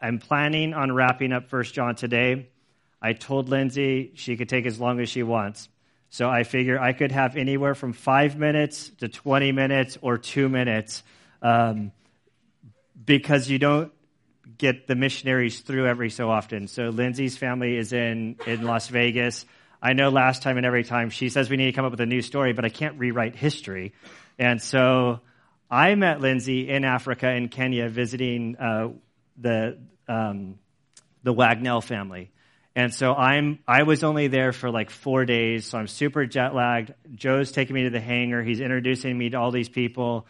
I'm planning on wrapping up First John today. I told Lindsay she could take as long as she wants. So I figure I could have anywhere from five minutes to 20 minutes or two minutes um, because you don't get the missionaries through every so often. So Lindsay's family is in, in Las Vegas. I know last time and every time she says we need to come up with a new story, but I can't rewrite history. And so I met Lindsay in Africa, in Kenya, visiting uh, the, um, the Wagnell family. And so I'm, I was only there for like four days, so I'm super jet lagged. Joe's taking me to the hangar. He's introducing me to all these people.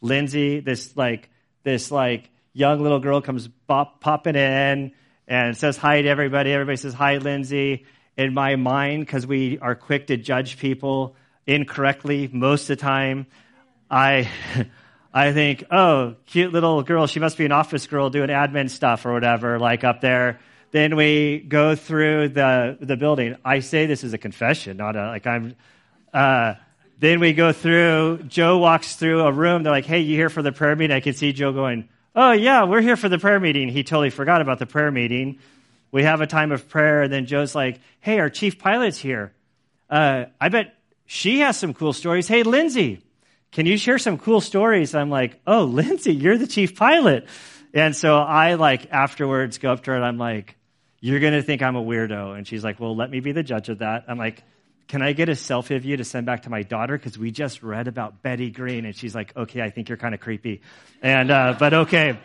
Lindsay, this like, this like young little girl comes pop, popping in and says hi to everybody. Everybody says hi, Lindsay. In my mind, because we are quick to judge people incorrectly most of the time, I, I think, oh, cute little girl. She must be an office girl doing admin stuff or whatever, like up there. Then we go through the the building. I say this is a confession, not a like I'm. Uh, then we go through. Joe walks through a room. They're like, "Hey, you here for the prayer meeting?" I can see Joe going, "Oh yeah, we're here for the prayer meeting." He totally forgot about the prayer meeting. We have a time of prayer, and then Joe's like, "Hey, our chief pilot's here. Uh, I bet she has some cool stories. Hey, Lindsay, can you share some cool stories?" I'm like, "Oh, Lindsay, you're the chief pilot." And so I like afterwards go up to her and I'm like, you're going to think I'm a weirdo. And she's like, Well, let me be the judge of that. I'm like, Can I get a selfie of you to send back to my daughter? Because we just read about Betty Greene. And she's like, Okay, I think you're kind of creepy. And, uh, but okay.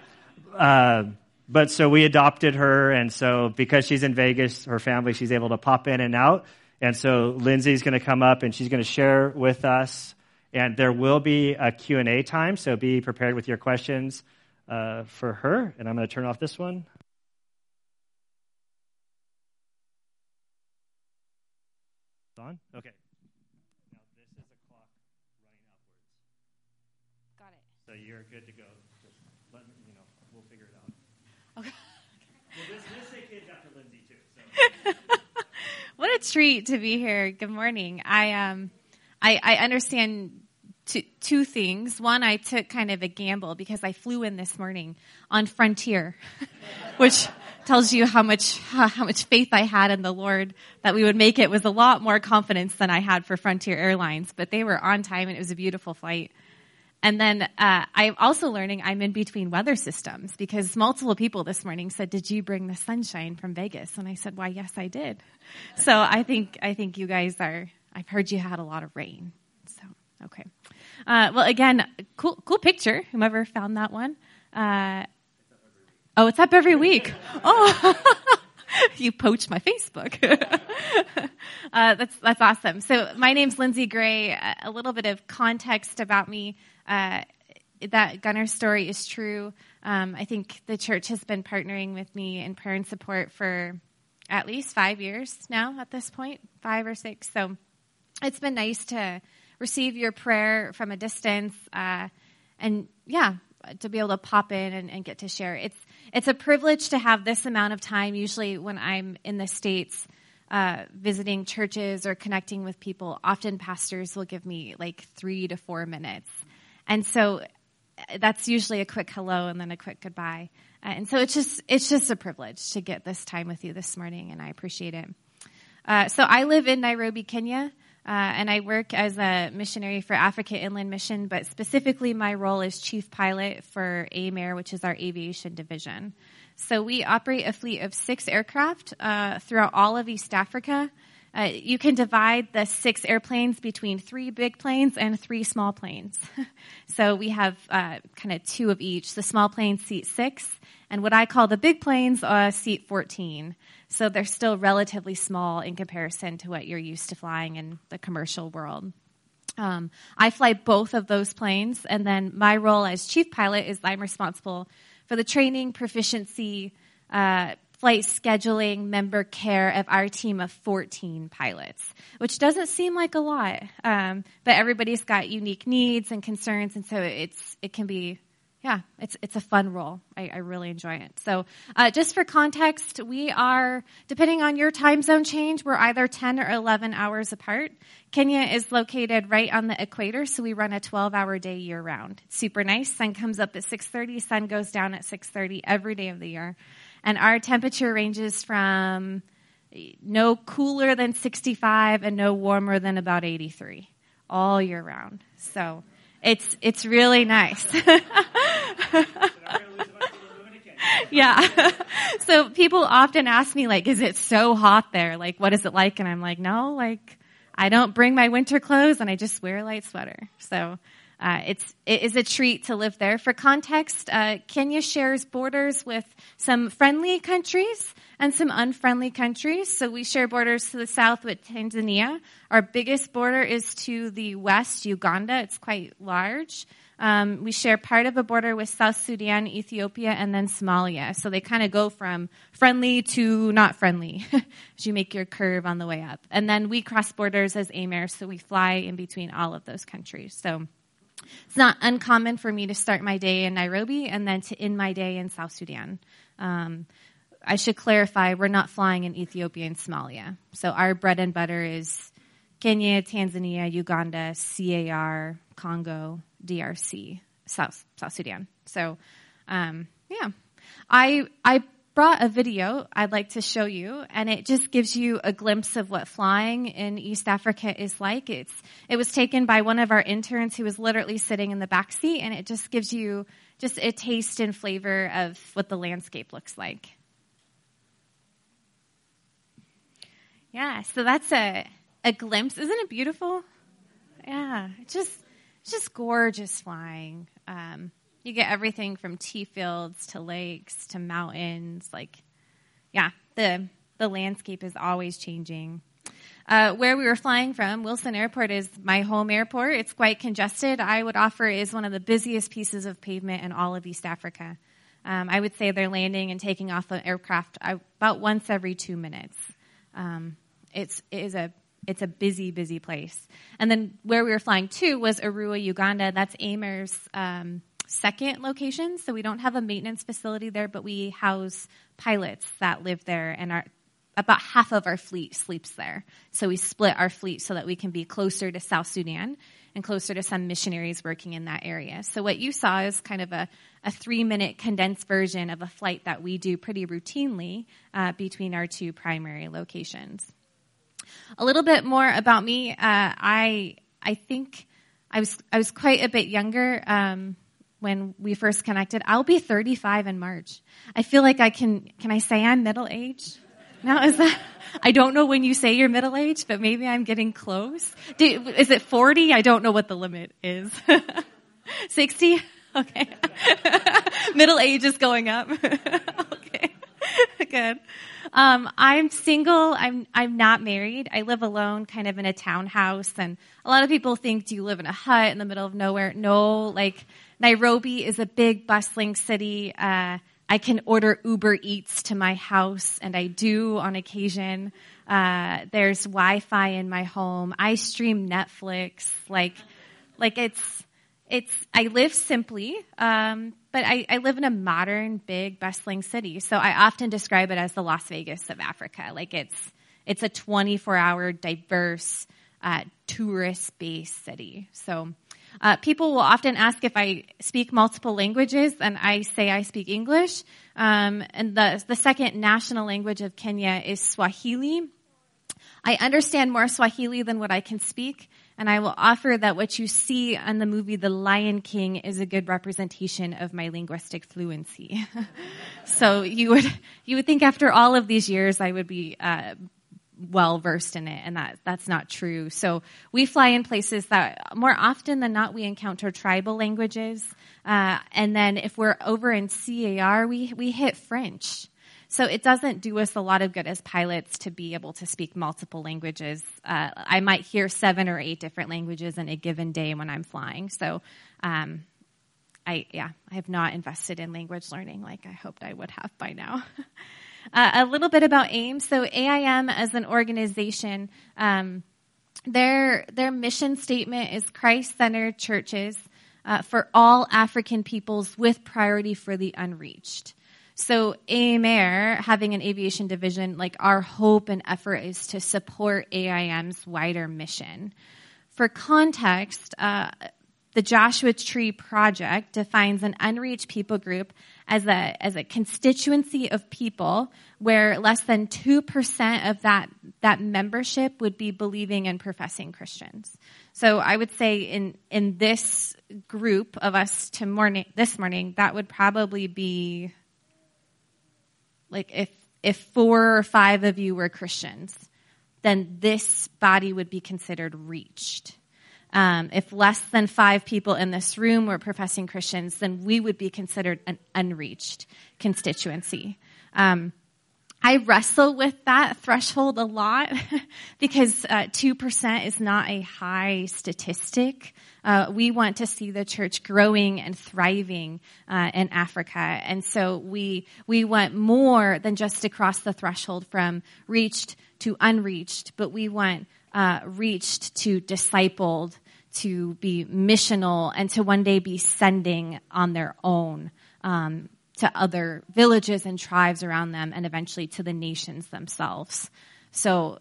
Uh, but so we adopted her. And so because she's in Vegas, her family, she's able to pop in and out. And so Lindsay's going to come up and she's going to share with us. And there will be a Q&A time. So be prepared with your questions uh, for her. And I'm going to turn off this one. on? Okay. Now this is a clock running upwards. Got it. So you're good to go. Just let me, you know, we'll figure it out. Okay. Well, this, this kids after Lindsay too. So. what a treat to be here. Good morning. I um, I, I understand two, two things. One, I took kind of a gamble because I flew in this morning on Frontier, which tells you how much how much faith I had in the Lord that we would make it was a lot more confidence than I had for Frontier Airlines. But they were on time and it was a beautiful flight. And then uh, I'm also learning I'm in between weather systems because multiple people this morning said, "Did you bring the sunshine from Vegas?" And I said, "Why, yes, I did." So I think I think you guys are. I've heard you had a lot of rain. So okay. Uh, well, again, cool cool picture. Whomever found that one. Uh, Oh, it's up every week. Oh, you poached my Facebook. uh, that's that's awesome. So my name's Lindsay Gray. A little bit of context about me. Uh, that Gunner's story is true. Um, I think the church has been partnering with me in prayer and support for at least five years now. At this point, five or six. So it's been nice to receive your prayer from a distance, uh, and yeah, to be able to pop in and, and get to share. It's it's a privilege to have this amount of time. Usually, when I'm in the States uh, visiting churches or connecting with people, often pastors will give me like three to four minutes. And so that's usually a quick hello and then a quick goodbye. Uh, and so it's just, it's just a privilege to get this time with you this morning, and I appreciate it. Uh, so I live in Nairobi, Kenya. Uh, and I work as a missionary for Africa Inland Mission, but specifically my role is chief pilot for AIM Air, which is our aviation division. So we operate a fleet of six aircraft uh, throughout all of East Africa. Uh, you can divide the six airplanes between three big planes and three small planes. so we have uh, kind of two of each. The small planes seat six, and what I call the big planes uh, seat 14. So they're still relatively small in comparison to what you're used to flying in the commercial world. Um, I fly both of those planes, and then my role as chief pilot is I'm responsible for the training, proficiency, uh, flight scheduling, member care of our team of 14 pilots, which doesn't seem like a lot, um, but everybody's got unique needs and concerns, and so it's it can be yeah, it's it's a fun role. I, I really enjoy it. So, uh, just for context, we are depending on your time zone change, we're either ten or eleven hours apart. Kenya is located right on the equator, so we run a twelve-hour day year round. It's super nice. Sun comes up at six thirty. Sun goes down at six thirty every day of the year. And our temperature ranges from no cooler than 65 and no warmer than about 83 all year round. So it's it's really nice. yeah. so people often ask me like, is it so hot there? Like, what is it like? And I'm like, no, like, I don't bring my winter clothes and I just wear a light sweater. So, uh, it's it is a treat to live there. For context, uh, Kenya shares borders with some friendly countries and some unfriendly countries. So we share borders to the south with Tanzania. Our biggest border is to the west, Uganda. It's quite large. Um, we share part of a border with South Sudan, Ethiopia, and then Somalia. So they kind of go from friendly to not friendly as you make your curve on the way up. And then we cross borders as AIM Air, so we fly in between all of those countries. So it's not uncommon for me to start my day in Nairobi and then to end my day in South Sudan. Um, I should clarify, we're not flying in Ethiopia and Somalia. So our bread and butter is Kenya, Tanzania, Uganda, CAR, Congo, DRC, South South Sudan. So, um, yeah, I I brought a video I'd like to show you, and it just gives you a glimpse of what flying in East Africa is like. It's it was taken by one of our interns who was literally sitting in the back seat, and it just gives you just a taste and flavor of what the landscape looks like. Yeah, so that's a a glimpse. Isn't it beautiful? Yeah, just just gorgeous flying. Um, you get everything from tea fields to lakes to mountains. Like, yeah, the the landscape is always changing. Uh, where we were flying from, Wilson Airport is my home airport. It's quite congested. I would offer is one of the busiest pieces of pavement in all of East Africa. Um, I would say they're landing and taking off an aircraft about once every two minutes. Um, it's it is a it's a busy, busy place. And then where we were flying to was Arua, Uganda. That's AIM Air's um, second location. So we don't have a maintenance facility there, but we house pilots that live there, and our about half of our fleet sleeps there. So we split our fleet so that we can be closer to South Sudan and closer to some missionaries working in that area. So what you saw is kind of a, a three minute condensed version of a flight that we do pretty routinely uh, between our two primary locations. A little bit more about me. Uh, I I think I was I was quite a bit younger um, when we first connected. I'll be 35 in March. I feel like I can can I say I'm middle aged? Now is that I don't know when you say you're middle aged, but maybe I'm getting close. Do, is it 40? I don't know what the limit is. 60? Okay. middle age is going up. okay. Good. Um, I'm single. I'm I'm not married. I live alone, kind of in a townhouse. And a lot of people think, do you live in a hut in the middle of nowhere? No. Like Nairobi is a big, bustling city. Uh, I can order Uber Eats to my house, and I do on occasion. Uh, there's Wi-Fi in my home. I stream Netflix. Like, like it's it's I live simply, um, but I, I, live in a modern, big, bustling city. So I often describe it as the Las Vegas of Africa. Like it's it's a 24 hour, diverse, uh, tourist based city. So uh, people will often ask if I speak multiple languages, and I say I speak English. Um, and the the second national language of Kenya is Swahili. I understand more Swahili than what I can speak. And I will offer that what you see on the movie The Lion King is a good representation of my linguistic fluency. so you would you would think after all of these years I would be uh, well versed in it, and that that's not true. So we fly in places that more often than not we encounter tribal languages, uh, and then if we're over in CAR, we we hit French. So it doesn't do us a lot of good as pilots to be able to speak multiple languages. Uh, I might hear seven or eight different languages in a given day when I'm flying. So, um, I yeah, I have not invested in language learning like I hoped I would have by now. uh, a little bit about AIM. So AIM as an organization, um, their their mission statement is Christ-centered churches uh, for all African peoples with priority for the unreached. So AIM Air, having an aviation division, like our hope and effort is to support AIM's wider mission. For context, uh, the Joshua Tree Project defines an unreached people group as a, as a constituency of people where less than 2% of that, that membership would be believing and professing Christians. So I would say in, in this group of us to morning, this morning, that would probably be like if, if four or five of you were Christians, then this body would be considered reached. Um, if less than five people in this room were professing Christians, then we would be considered an unreached constituency. Um, I wrestle with that threshold a lot because uh, 2% is not a high statistic. Uh, we want to see the church growing and thriving uh, in Africa. And so we, we want more than just to cross the threshold from reached to unreached, but we want uh, reached to discipled, to be missional, and to one day be sending on their own. Um, to other villages and tribes around them and eventually to the nations themselves. So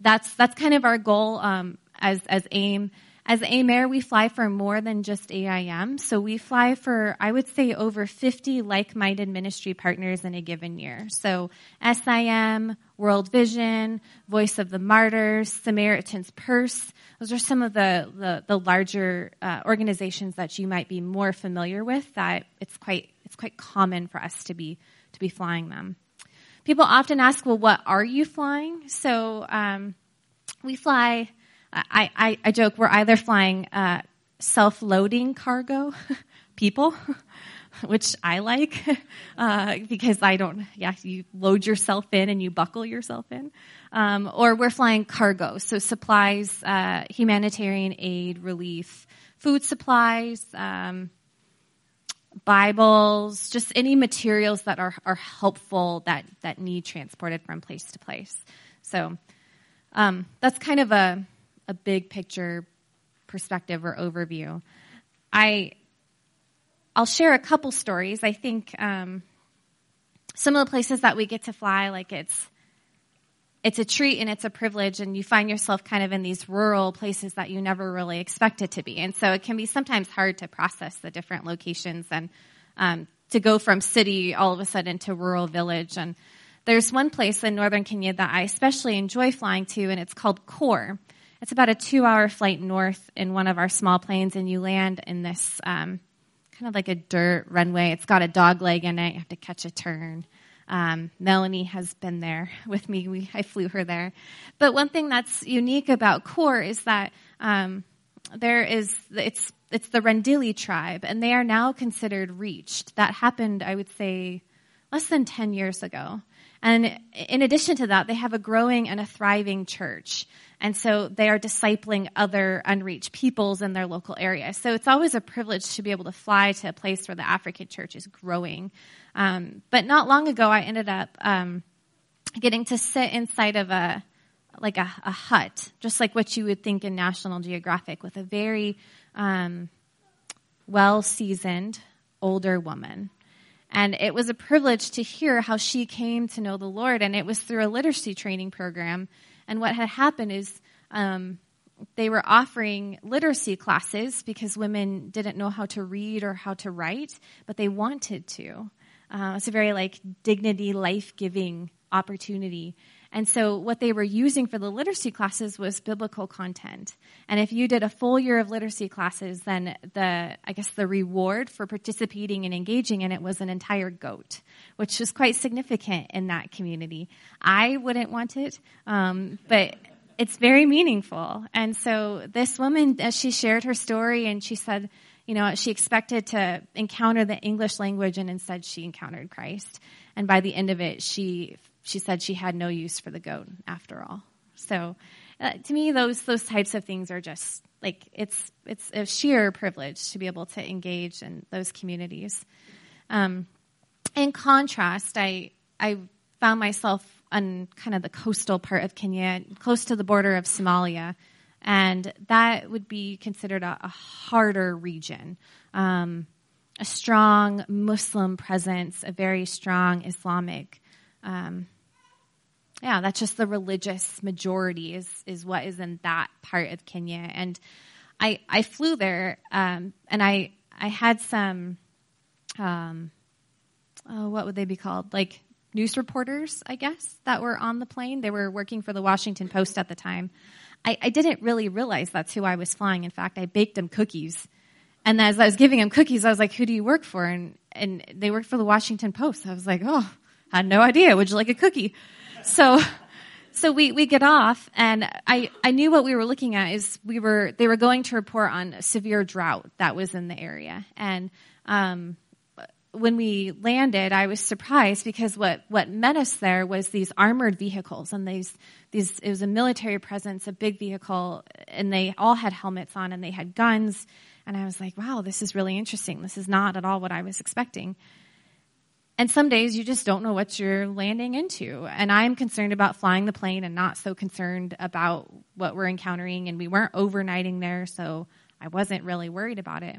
that's, that's kind of our goal, um, as, as AIM. As AIM Air, we fly for more than just AIM. So we fly for, I would say, over 50 like-minded ministry partners in a given year. So SIM, World Vision, Voice of the Martyrs, Samaritan's Purse. Those are some of the, the, the larger uh, organizations that you might be more familiar with that it's quite it's quite common for us to be to be flying them. People often ask, "Well, what are you flying?" So um, we fly. I, I, I, joke we're either flying uh, self-loading cargo people, which I like uh, because I don't. Yeah, you load yourself in and you buckle yourself in. Um, or we're flying cargo, so supplies, uh, humanitarian aid, relief, food supplies. Um, Bibles, just any materials that are, are helpful that, that need transported from place to place. So um, that's kind of a, a big picture perspective or overview. I I'll share a couple stories. I think um, some of the places that we get to fly, like it's it's a treat and it's a privilege and you find yourself kind of in these rural places that you never really expect it to be. And so it can be sometimes hard to process the different locations and um, to go from city all of a sudden to rural village. And there's one place in northern Kenya that I especially enjoy flying to and it's called Korr. It's about a two hour flight north in one of our small planes and you land in this um, kind of like a dirt runway. It's got a dog leg in it. You have to catch a turn. Um, Melanie has been there with me. We, I flew her there. But one thing that's unique about Korr is that um, there is it's it's the Rendille tribe, and they are now considered reached. That happened, I would say, less than ten years ago. And in addition to that, they have a growing and a thriving church. And so they are discipling other unreached peoples in their local area. So it's always a privilege to be able to fly to a place where the African church is growing. Um, but not long ago, I ended up um, getting to sit inside of a like a, a, hut, just like what you would think in National Geographic, with a very um, well seasoned older woman. And it was a privilege to hear how she came to know the Lord, and it was through a literacy training program and what had happened is um, they were offering literacy classes because women didn't know how to read or how to write, but they wanted to. Uh, it's a very like dignity, life giving opportunity. And so what they were using for the literacy classes was biblical content. And if you did a full year of literacy classes, then the, I guess the reward for participating and engaging in it was an entire goat, which was quite significant in that community. I wouldn't want it, um, but it's very meaningful. And so this woman, as she shared her story and she said, you know, she expected to encounter the English language and instead she encountered Christ. And by the end of it, she she said she had no use for the goat after all. So uh, to me, those those types of things are just like it's it's a sheer privilege to be able to engage in those communities. Um, in contrast, I I found myself on kind of the coastal part of Kenya, close to the border of Somalia, and that would be considered a, a harder region. Um, a strong Muslim presence, a very strong Islamic um, yeah, that's just the religious majority is is what is in that part of Kenya. And I I flew there, um, and I I had some um, uh, what would they be called? Like news reporters, I guess, that were on the plane. They were working for the Washington Post at the time. I, I didn't really realize that's who I was flying. In fact, I baked them cookies. And as I was giving them cookies, I was like, who do you work for? And, and they worked for the Washington Post. I was like, oh, I had no idea. Would you like a cookie? So, so we, we get off and I, I knew what we were looking at is we were, they were going to report on severe drought that was in the area. And, um, when we landed, I was surprised because what, what met us there was these armored vehicles and these, these, it was a military presence, a big vehicle, and they all had helmets on and they had guns. And I was like, wow, this is really interesting. This is not at all what I was expecting. And some days you just don't know what you're landing into. And I'm concerned about flying the plane and not so concerned about what we're encountering. And we weren't overnighting there, so I wasn't really worried about it.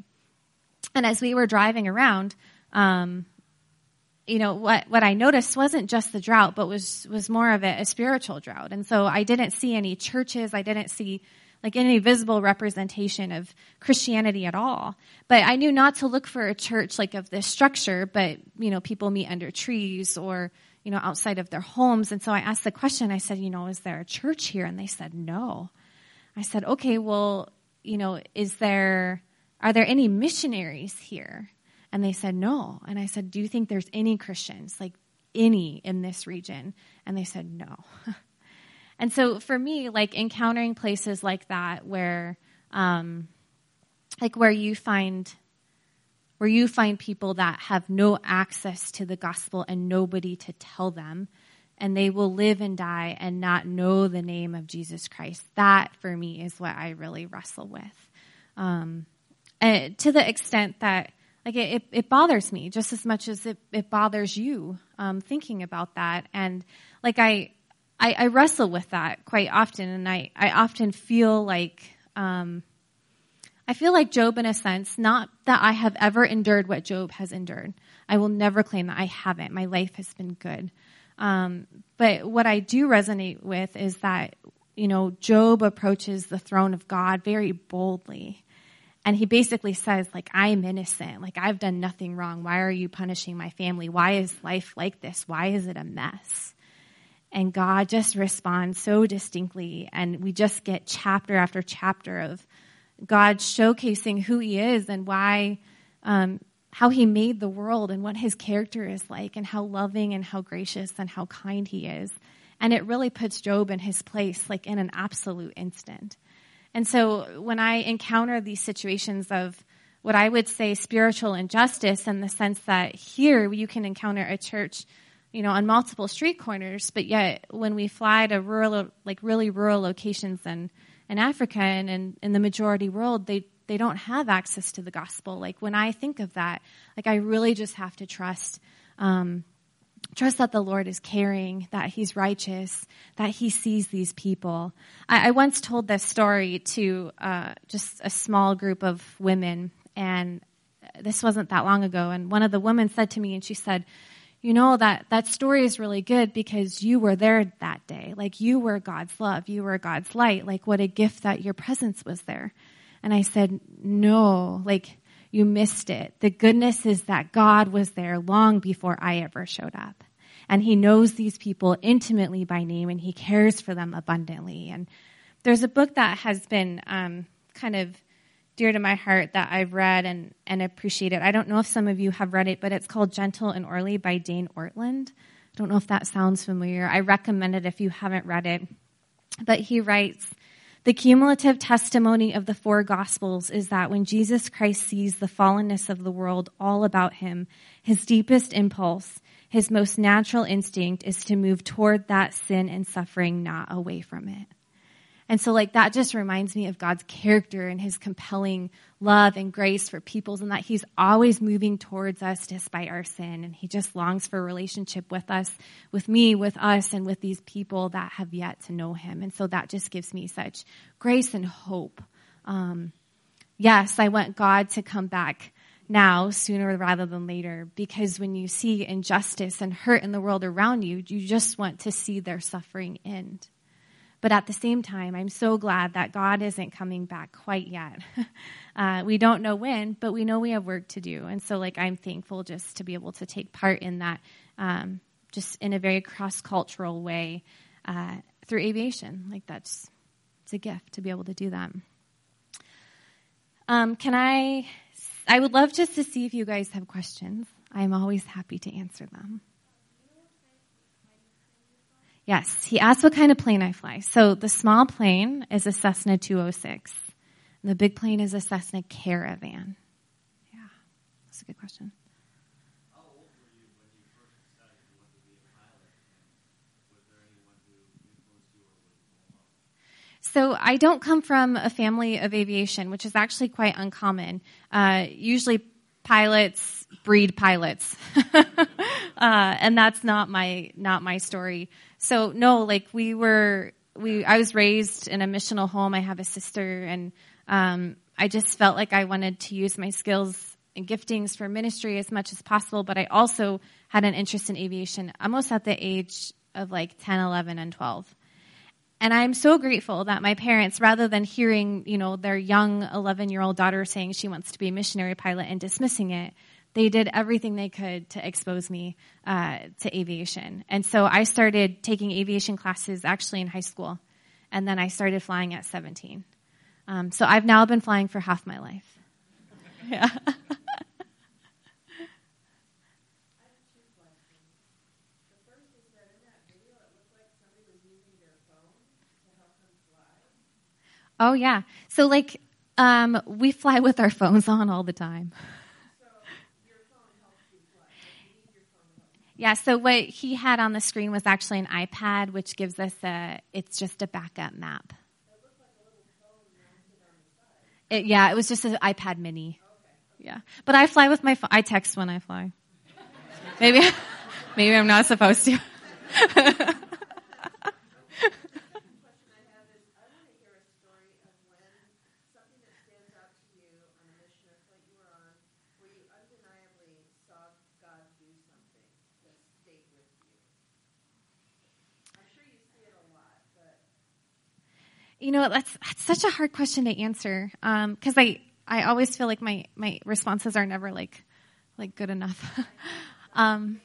And as we were driving around, um, you know what what I noticed wasn't just the drought, but was was more of a, a spiritual drought. And so I didn't see any churches. I didn't see like any visible representation of Christianity at all. But I knew not to look for a church like of this structure, but you know, people meet under trees or, you know, outside of their homes. And so I asked the question, I said, you know, is there a church here? And they said, no. I said, okay, well, you know, is there, are there any missionaries here? And they said, no. And I said, do you think there's any Christians, like any in this region? And they said, no. And so for me, like encountering places like that where, um, like where you find, where you find people that have no access to the gospel and nobody to tell them, and they will live and die and not know the name of Jesus Christ. That for me is what I really wrestle with. Um, to the extent that like it, it, it, bothers me just as much as it, it bothers you um, thinking about that and like i I, I, wrestle with that quite often, and I, I often feel like um, I feel like Job in a sense. Not that I have ever endured what Job has endured. I will never claim that I haven't. My life has been good. Um, but what I do resonate with is that you know Job approaches the throne of God very boldly. And he basically says, like, I'm innocent. Like, I've done nothing wrong. Why are you punishing my family? Why is life like this? Why is it a mess? And God just responds so distinctly. And we just get chapter after chapter of God showcasing who He is and why, um, how He made the world and what His character is like and how loving and how gracious and how kind He is. And it really puts Job in his place, like in an absolute instant. And so when I encounter these situations of what I would say spiritual injustice in the sense that here you can encounter a church you know, on multiple street corners, but yet when we fly to rural, like really rural locations in, in Africa and in, in the majority world, they, they don't have access to the gospel. Like when I think of that, like I really just have to trust, um, trust that the Lord is caring, that He's righteous, that He sees these people. I, I once told this story to uh, just a small group of women, and this wasn't that long ago. And one of the women said to me, and she said, you know that that story is really good because you were there that day. Like you were god's love. You were god's light. Like what a gift that your presence was there. And i said no like you missed it. The goodness is that god was there long before i ever showed up. And he knows these people intimately by name and he cares for them abundantly. And there's a book that has been um, kind of dear to my heart that I've read and, and appreciated. I don't know if some of you have read it, but it's called Gentle and Lowly by Dane Ortlund. I don't know if that sounds familiar. I recommend it if you haven't read it. But he writes, the cumulative testimony of the four gospels is that when Jesus Christ sees the fallenness of the world all about him, his deepest impulse, his most natural instinct is to move toward that sin and suffering, not away from it. And so, like, that just reminds me of God's character and his compelling love and grace for peoples, and that he's always moving towards us despite our sin. And he just longs for a relationship with us, with me, with us, and with these people that have yet to know him. And so, that just gives me such grace and hope. Um, yes, I want God to come back now sooner rather than later because when you see injustice and hurt in the world around you, you just want to see their suffering end. But at the same time, I'm so glad that God isn't coming back quite yet. uh, we don't know when, but we know we have work to do. And so, like, I'm thankful just to be able to take part in that, um, just in a very cross cultural way uh, through aviation. Like, that's it's a gift to be able to do that. Um, can I? I would love just to see if you guys have questions. I'm always happy to answer them. Yes, he asked what kind of plane I fly. So the small plane is a Cessna 206. And the big plane is a Cessna Caravan. Yeah, that's a good question. So I don't come from a family of aviation, which is actually quite uncommon. Uh, usually, pilots breed pilots, uh, and that's not my not my story. So no, like we were, we I was raised in a missional home. I have a sister, and um, I just felt like I wanted to use my skills and giftings for ministry as much as possible. But I also had an interest in aviation, almost at the age of like 10, 11, and 12. And I'm so grateful that my parents, rather than hearing, you know, their young 11 year old daughter saying she wants to be a missionary pilot and dismissing it, they did everything they could to expose me uh, to aviation. And so I started taking aviation classes actually in high school. And then I started flying at 17. Um, so I've now been flying for half my life. yeah. Oh yeah. So like um, we fly with our phones on all the time. Yeah, so what he had on the screen was actually an iPad, which gives us a, it's just a backup map. It, yeah, it was just an iPad mini. Yeah. But I fly with my phone. I text when I fly. Maybe, maybe I'm not supposed to. You know, that's, that's such a hard question to answer because um, I I always feel like my my responses are never like like good enough. um,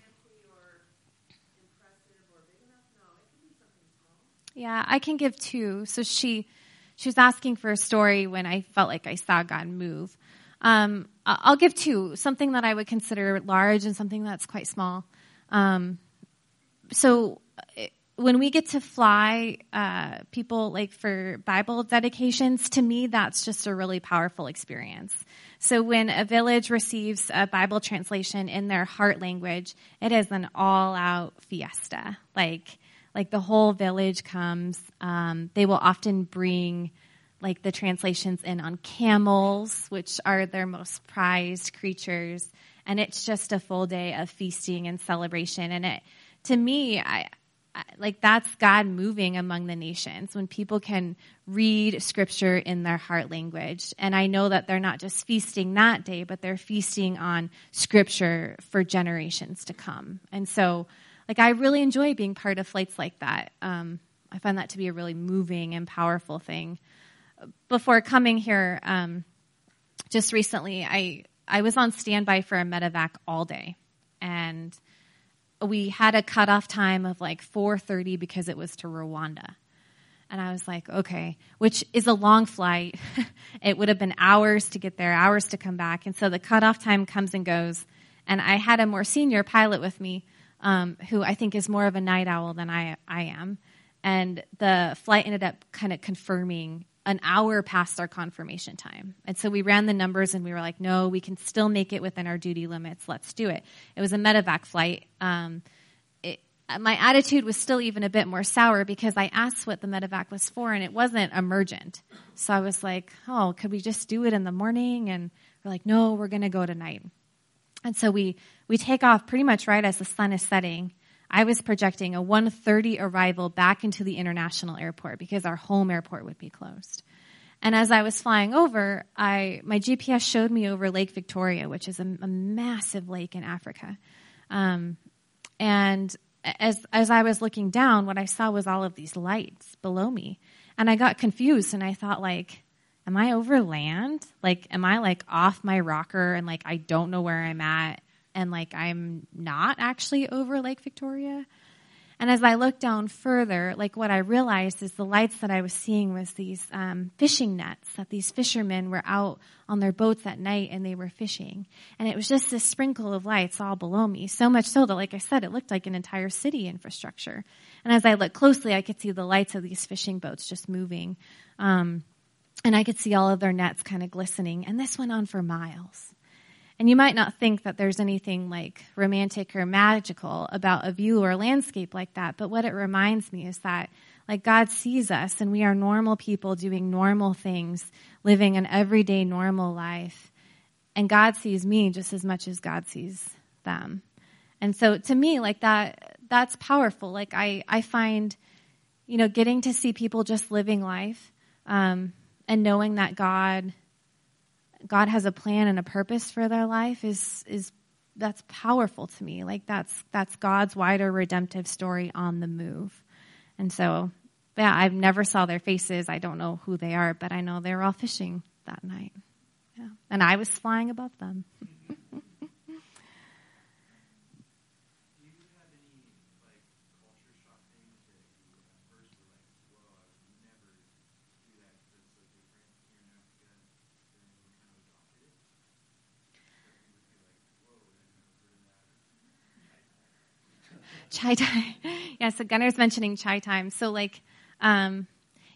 yeah, I can give two. So she she was asking for a story when I felt like I saw God move. Um, I'll give two. Something that I would consider large and something that's quite small. Um, so when we get to fly uh, people like for Bible dedications, to me, that's just a really powerful experience. So when a village receives a Bible translation in their heart language, it is an all-out fiesta. Like, like the whole village comes. Um, they will often bring like the translations in on camels, which are their most prized creatures, and it's just a full day of feasting and celebration. And it, to me, I like that's God moving among the nations when people can read scripture in their heart language. And I know that they're not just feasting that day, but they're feasting on scripture for generations to come. And so, like, I really enjoy being part of flights like that. Um, I find that to be a really moving and powerful thing. Before coming here, um, just recently, I I was on standby for a medevac all day, and we had a cutoff time of like 4.30 because it was to Rwanda. And I was like, okay, which is a long flight. it would have been hours to get there, hours to come back. And so the cutoff time comes and goes. And I had a more senior pilot with me, um, who I think is more of a night owl than I, I am. And the flight ended up kind of confirming an hour past our confirmation time. And so we ran the numbers and we were like, no, we can still make it within our duty limits. Let's do it. It was a medevac flight. Um, it, my attitude was still even a bit more sour because I asked what the medevac was for and it wasn't emergent. So I was like, oh, could we just do it in the morning? And we're like, no, we're going to go tonight. And so we, we take off pretty much right as the sun is setting. I was projecting a 1:30 arrival back into the international airport because our home airport would be closed. And as I was flying over, I my GPS showed me over Lake Victoria, which is a, a massive lake in Africa. Um, and as as I was looking down, what I saw was all of these lights below me, and I got confused, and I thought like, am I over land? Like, am I like off my rocker, and like I don't know where I'm at, and like I'm not actually over Lake Victoria? And as I looked down further, like what I realized is the lights that I was seeing was these um, fishing nets that these fishermen were out on their boats at night and they were fishing. And it was just this sprinkle of lights all below me. So much so that, like I said, it looked like an entire city infrastructure. And as I looked closely, I could see the lights of these fishing boats just moving. Um, and I could see all of their nets kind of glistening. And this went on for miles. And you might not think that there's anything like romantic or magical about a view or a landscape like that, but what it reminds me is that like God sees us and we are normal people doing normal things, living an everyday normal life. And God sees me just as much as God sees them. And so to me, like that, that's powerful. Like I, I find, you know, getting to see people just living life, um, and knowing that God God has a plan and a purpose for their life is is that's powerful to me. Like that's that's God's wider redemptive story on the move. And so, yeah, I've never saw their faces. I don't know who they are, but I know they were all fishing that night. Yeah. And I was flying above them. Chai time. yeah, so Gunner's mentioning chai time. So like, um,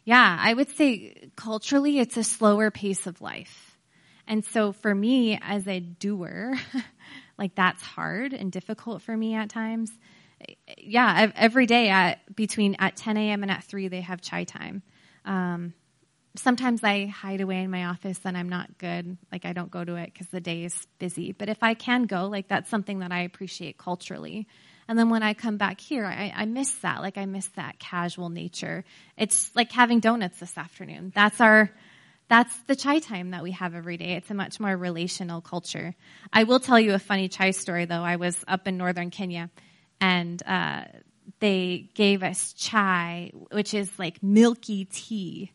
yeah, I would say culturally it's a slower pace of life. And so for me as a doer, like that's hard and difficult for me at times. Yeah, every day at between at 10 a.m. and at 3 they have chai time. Um, sometimes I hide away in my office and I'm not good. Like I don't go to it because the day is busy. But if I can go, like that's something that I appreciate culturally. And then when I come back here, I, I miss that. Like I miss that casual nature. It's like having donuts this afternoon. That's our, that's the chai time that we have every day. It's a much more relational culture. I will tell you a funny chai story though. I was up in northern Kenya and, uh, they gave us chai, which is like milky tea.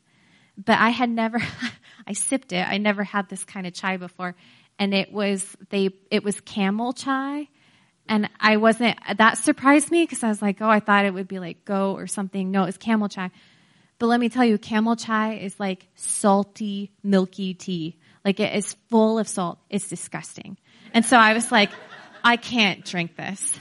But I had never, I sipped it. I never had this kind of chai before. And it was, they, it was camel chai and I wasn't, that surprised me because I was like, oh, I thought it would be like go or something. No, it's camel chai. But let me tell you, camel chai is like salty, milky tea. Like it is full of salt. It's disgusting. And so I was like, I can't drink this.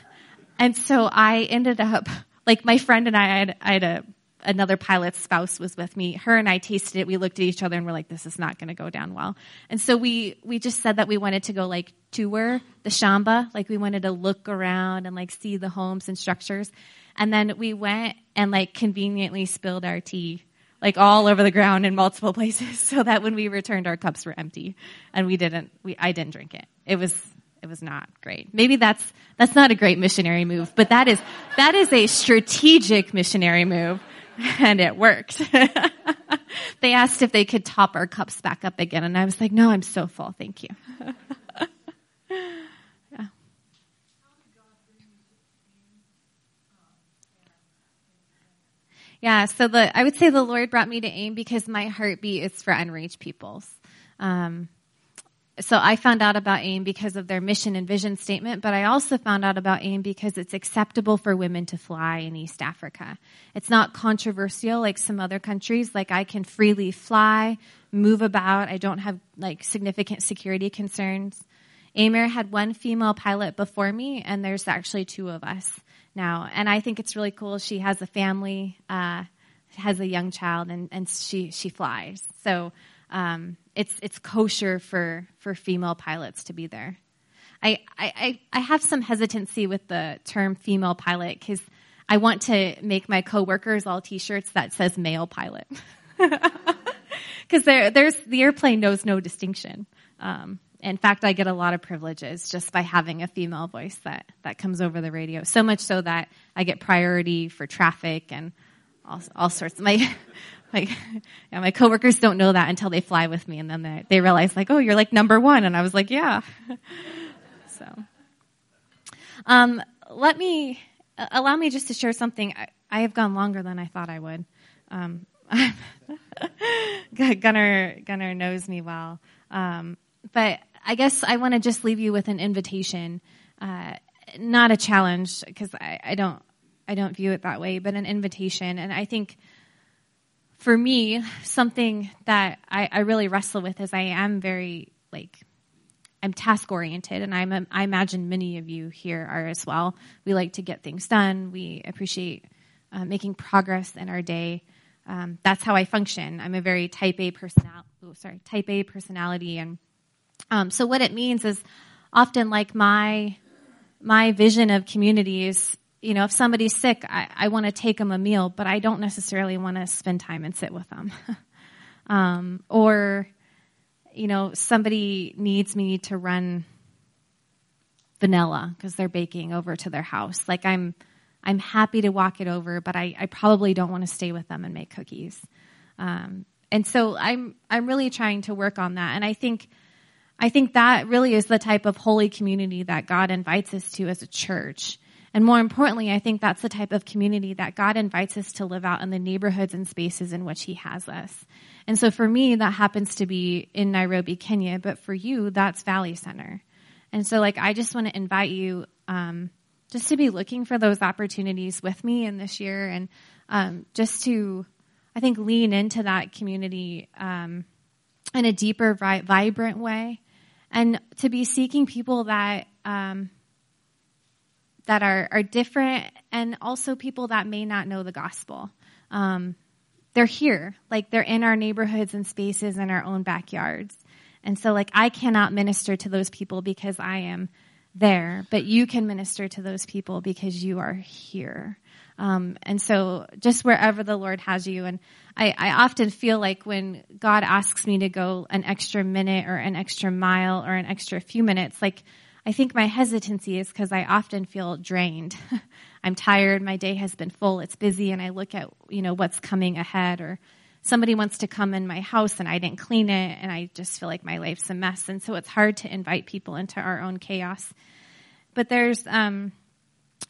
And so I ended up, like my friend and I, I had, I had a another pilot's spouse was with me. Her and I tasted it. We looked at each other and we're like, this is not going to go down well. And so we, we just said that we wanted to go like tour the Shamba. Like we wanted to look around and like see the homes and structures. And then we went and like conveniently spilled our tea like all over the ground in multiple places so that when we returned our cups were empty and we didn't, we, I didn't drink it. It was, it was not great. Maybe that's, that's not a great missionary move, but that is, that is a strategic missionary move and it worked. they asked if they could top our cups back up again, and I was like, no, I'm so full, thank you. yeah. Yeah, so the I would say the Lord brought me to AIM because my heartbeat is for unreached peoples. Um, so I found out about AIM because of their mission and vision statement, but I also found out about AIM because it's acceptable for women to fly in East Africa. It's not controversial like some other countries. Like I can freely fly, move about. I don't have like significant security concerns. AIM Air had one female pilot before me, and there's actually two of us now. And I think it's really cool. She has a family, uh, has a young child, and, and she she flies. So um, it's it's kosher for for female pilots to be there. I I I have some hesitancy with the term female pilot because I want to make my coworkers all T-shirts that says male pilot because there there's the airplane knows no distinction. Um, in fact, I get a lot of privileges just by having a female voice that, that comes over the radio. So much so that I get priority for traffic and all, all sorts. Of my like, yeah, my coworkers don't know that until they fly with me, and then they, they realize, like, oh, you're like number one, and I was like, yeah. so, um, let me allow me just to share something. I, I, have gone longer than I thought I would. Um, Gunnar Gunnar knows me well, um, but I guess I want to just leave you with an invitation, uh, not a challenge because I, I don't I don't view it that way, but an invitation. And I think for me, something that I, I really wrestle with is I am very like I'm task oriented, and I'm, I imagine many of you here are as well. We like to get things done. We appreciate uh, making progress in our day. Um, that's how I function. I'm a very type A personality. Oh, sorry, type A personality, and um, so what it means is often like my my vision of community is, you know, if somebody's sick, I, I want to take them a meal, but I don't necessarily want to spend time and sit with them. um, or you know, somebody needs me to run vanilla because they're baking over to their house. Like I'm, I'm happy to walk it over, but I, I probably don't want to stay with them and make cookies. Um, and so I'm, I'm really trying to work on that. And I think, I think that really is the type of holy community that God invites us to as a church. And more importantly, I think that's the type of community that God invites us to live out in the neighborhoods and spaces in which He has us. And so for me, that happens to be in Nairobi, Kenya, but for you, that's Valley Center. And so, like, I just want to invite you um, just to be looking for those opportunities with me in this year and um, just to, I think, lean into that community um, in a deeper, vi- vibrant way and to be seeking people that um, that are, are different and also people that may not know the gospel. Um, they're here, like they're in our neighborhoods and spaces in our own backyards. And so, like, I cannot minister to those people because I am there, but you can minister to those people because you are here. Um, and so, just wherever the Lord has you, and I, I often feel like when God asks me to go an extra minute or an extra mile or an extra few minutes, like I think my hesitancy is because I often feel drained. I'm tired, my day has been full, it's busy, and I look at, you know, what's coming ahead or somebody wants to come in my house and I didn't clean it and I just feel like my life's a mess. And so it's hard to invite people into our own chaos. But there's um,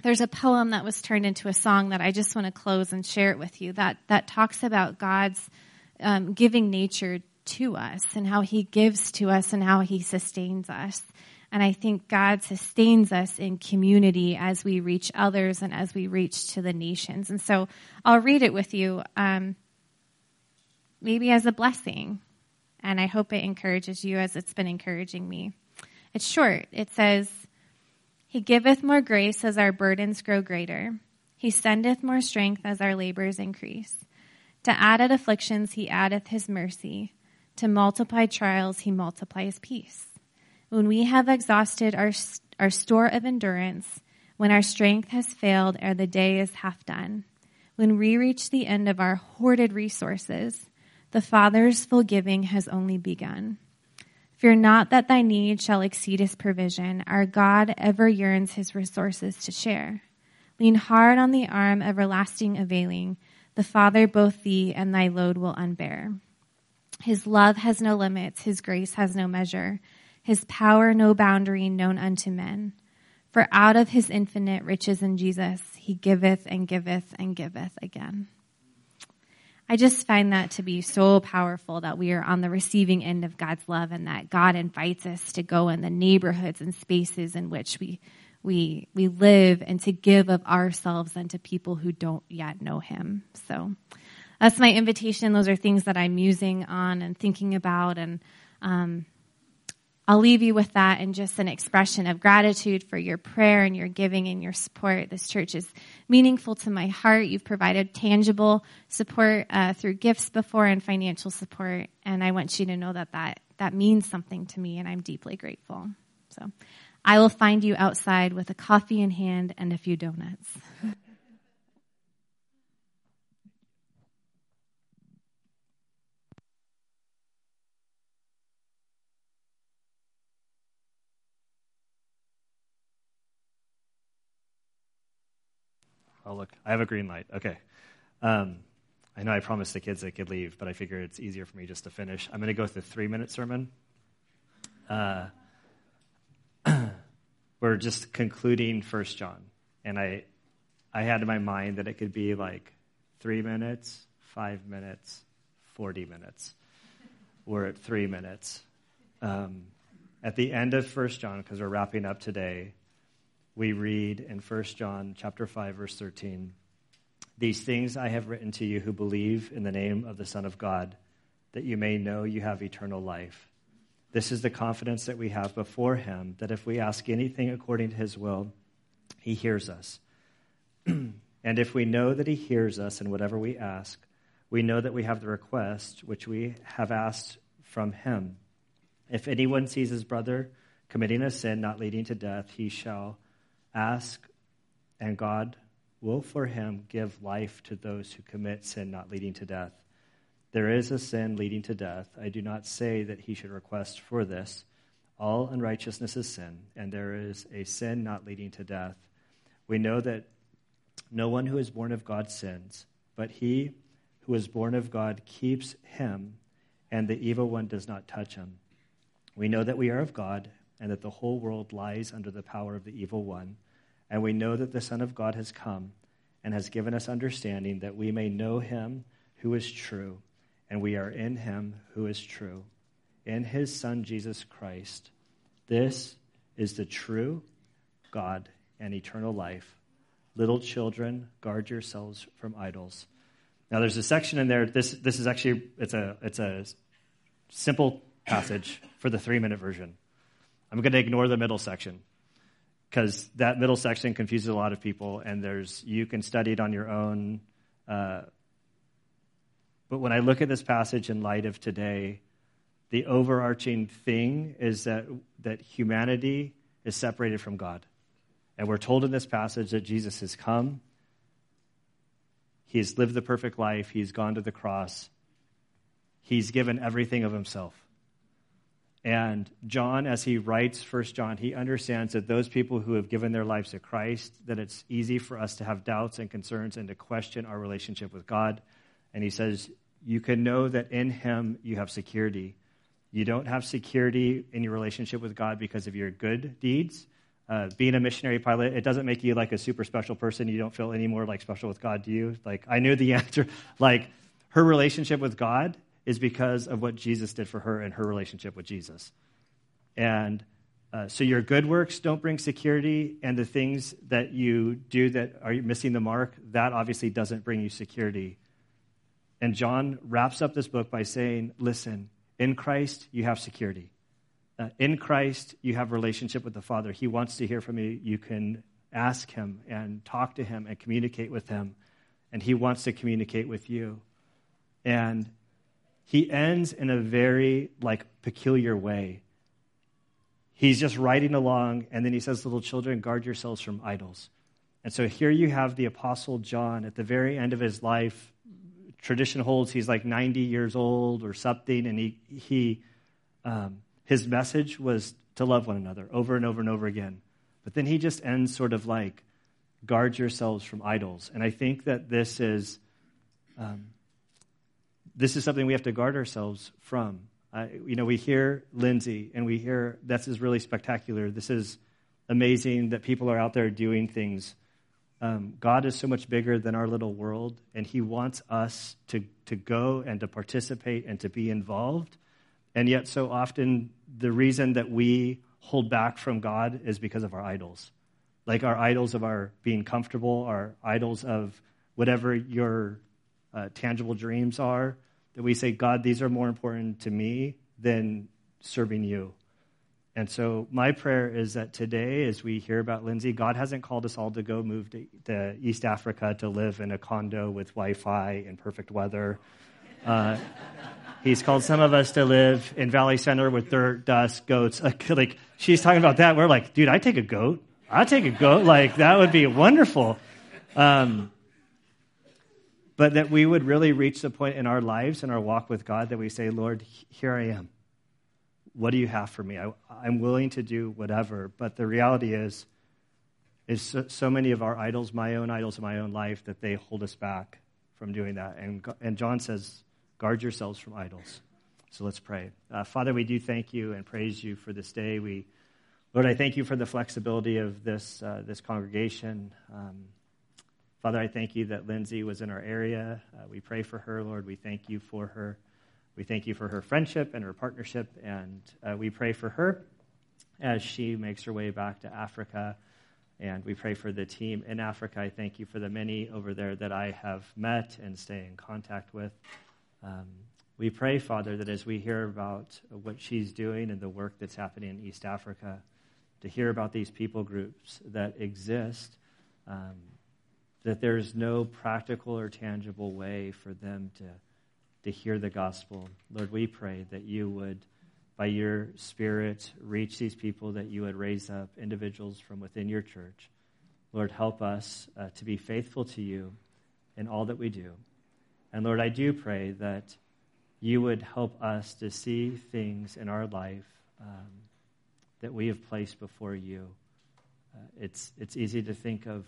there's a poem that was turned into a song that I just want to close and share it with you that that talks about God's um, giving nature to us and how He gives to us and how He sustains us. And I think God sustains us in community as we reach others and as we reach to the nations. And so I'll read it with you, um, maybe as a blessing. And I hope it encourages you as it's been encouraging me. It's short. It says, He giveth more grace as our burdens grow greater. He sendeth more strength as our labors increase. To added afflictions, He addeth His mercy. To multiply trials, He multiplies peace. When we have exhausted our, our store of endurance, when our strength has failed ere the day is half done, when we reach the end of our hoarded resources, the Father's full giving has only begun. Fear not that thy need shall exceed his provision. Our God ever yearns his resources to share. Lean hard on the arm everlasting availing. The Father both thee and thy load will unbear. His love has no limits, his grace has no measure his power no boundary known unto men. For out of his infinite riches in Jesus, he giveth and giveth and giveth again. I just find that to be so powerful that we are on the receiving end of God's love and that God invites us to go in the neighborhoods and spaces in which we, we, we live and to give of ourselves unto people who don't yet know him. So that's my invitation. Those are things that I'm musing on and thinking about and, um, I'll leave you with that and just an expression of gratitude for your prayer and your giving and your support. This church is meaningful to my heart. You've provided tangible support uh, through gifts before and financial support, and I want you to know that, that that means something to me, and I'm deeply grateful. So, I will find you outside with a coffee in hand and a few donuts. Oh, look, I have a green light. Okay. Um, I know I promised the kids they could leave, but I figure it's easier for me just to finish. I'm going to go with the three minute sermon. Uh, we're just concluding First John, and I, I had in my mind that it could be like three minutes, five minutes, 40 minutes. We're at three minutes. Um, at the end of First John, because we're wrapping up today, we read in First John chapter 5, verse 13, These things I have written to you who believe in the name of the Son of God, that you may know you have eternal life. This is the confidence that we have before him, that if we ask anything according to his will, he hears us. and if we know that he hears us in whatever we ask, we know that we have the request which we have asked from him. If anyone sees his brother committing a sin not leading to death, he shall ask, and God will for him give life to those who commit sin not leading to death. There is a sin leading to death. I do not say that he should request for this. All unrighteousness is sin, and there is a sin not leading to death. We know that no one who is born of God sins, but he who is born of God keeps him, and the evil one does not touch him. We know that we are of God, and that the whole world lies under the power of the evil one. And we know that the Son of God has come and has given us understanding that we may know him who is true, and we are in him who is true, in his Son Jesus Christ. This is the true God and eternal life. Little children, guard yourselves from idols. Now, there's a section in there. This this is actually it's a it's a simple passage for the three minute version. I'm going to ignore the middle section because that middle section confuses a lot of people, and there's you can study it on your own. Uh, but when I look at this passage in light of today, the overarching thing is that that humanity is separated from God. And we're told in this passage that Jesus has come. He has lived the perfect life. He's gone to the cross. He's given everything of himself. And John, as he writes First John, he understands that those people who have given their lives to Christ, that it's easy for us to have doubts and concerns and to question our relationship with God. And he says, You can know that in him you have security. You don't have security in your relationship with God because of your good deeds. Uh, being a missionary pilot, it doesn't make you like a super special person. You don't feel any more like special with God, do you? Like, I knew the answer. Like, her relationship with God is because of what Jesus did for her and her relationship with Jesus. And uh, so your good works don't bring security, and the things that you do that are missing the mark, that obviously doesn't bring you security. And John wraps up this book by saying, listen, in Christ, you have security. Uh, in Christ, you have relationship with the Father. He wants to hear from you. You can ask him and talk to him and communicate with him, and he wants to communicate with you. And he ends in a very like peculiar way. He's just riding along, and then he says, Little children, guard yourselves from idols. And so here you have the Apostle John at the very end of his life. Tradition holds he's like 90 years old or something, and he, he um, his message was to love one another over and over and over again. But then he just ends sort of like, guard yourselves from idols. And I think that this is um, this is something we have to guard ourselves from. Uh, you know, we hear Lindsay and we hear this is really spectacular. This is amazing that people are out there doing things. Um, God is so much bigger than our little world, and He wants us to, to go and to participate and to be involved. And yet, so often, the reason that we hold back from God is because of our idols. Like our idols of our being comfortable, our idols of whatever your uh, tangible dreams are, that we say, God, these are more important to me than serving you. And so, my prayer is that today, as we hear about Lindsay, God hasn't called us all to go move to, to East Africa to live in a condo with Wi Fi and perfect weather. Uh, he's called some of us to live in Valley Center with dirt, dust, goats. Like, she's talking about that. We're like, dude, I take a goat. i take a goat. Like, that would be wonderful. Um, but that we would really reach the point in our lives and our walk with God that we say, Lord, here I am. What do you have for me? I, am willing to do whatever. But the reality is, is so, so, many of our idols, my own idols in my own life, that they hold us back from doing that. And, and John says, guard yourselves from idols. So let's pray. Uh, Father, we do thank you and praise you for this day. We, Lord, I thank you for the flexibility of this, uh, this congregation. Um, Father, I thank you that Lindsay was in our area. Uh, we pray for her, Lord. We thank you for her. We thank you for her friendship and her partnership, and uh, we pray for her as she makes her way back to Africa. And we pray for the team in Africa. I thank you for the many over there that I have met and stay in contact with. Um, we pray, Father, that as we hear about what she's doing and the work that's happening in East Africa, to hear about these people groups that exist, um, that there's no practical or tangible way for them to, to hear the gospel. Lord, we pray that you would, by your Spirit, reach these people, that you would raise up individuals from within your church. Lord, help us uh, to be faithful to you in all that we do. And Lord, I do pray that you would help us to see things in our life um, that we have placed before you. Uh, it's, it's easy to think of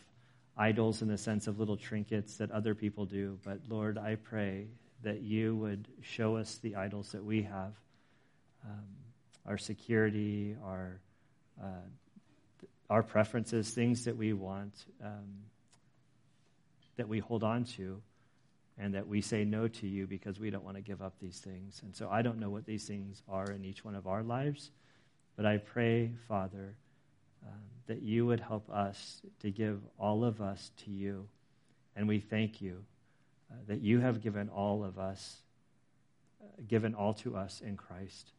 idols in the sense of little trinkets that other people do. But Lord, I pray that you would show us the idols that we have um, our security, our, uh, our preferences, things that we want, um, that we hold on to, and that we say no to you because we don't want to give up these things. And so I don't know what these things are in each one of our lives, but I pray, Father um, that you would help us to give all of us to you. And we thank you uh, that you have given all of us, uh, given all to us in Christ.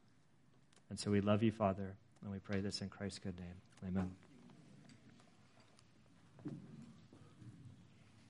And so we love you, Father, and we pray this in Christ's good name. Amen.